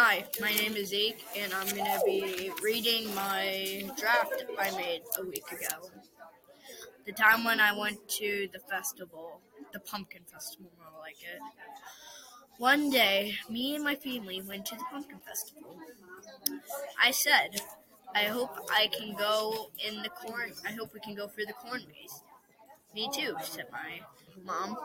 Hi, my name is Zeke, and I'm going to be reading my draft I made a week ago. The time when I went to the festival, the pumpkin festival, more like it. One day, me and my family went to the pumpkin festival. I said, I hope I can go in the corn. I hope we can go for the corn maze. Me too, said my mom.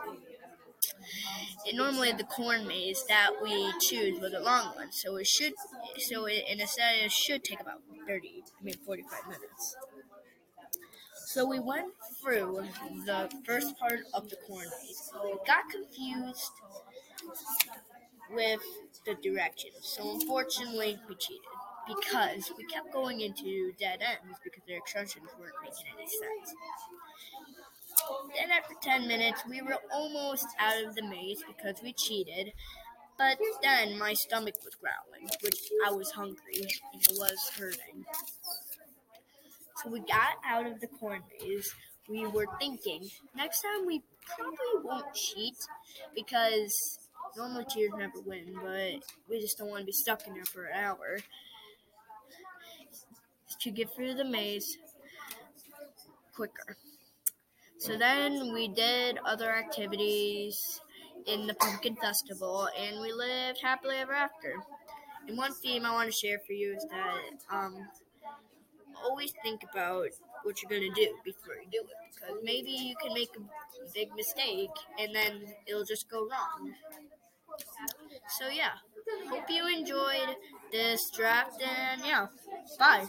Normally the corn maze that we choose was a long one, so it should, so it, in a set it should take about thirty, I mean forty-five minutes. So we went through the first part of the corn maze. Got confused with the directions, so unfortunately we cheated because we kept going into dead ends because the instructions weren't making any sense. After 10 minutes, we were almost out of the maze because we cheated. But then my stomach was growling, which I was hungry and it was hurting. So we got out of the corn maze. We were thinking next time we probably won't cheat because normal cheaters never win, but we just don't want to be stuck in there for an hour. To get through the maze quicker. So then we did other activities in the pumpkin festival and we lived happily ever after. And one theme I want to share for you is that um, always think about what you're going to do before you do it because maybe you can make a big mistake and then it'll just go wrong. So, yeah, hope you enjoyed this draft and yeah, bye.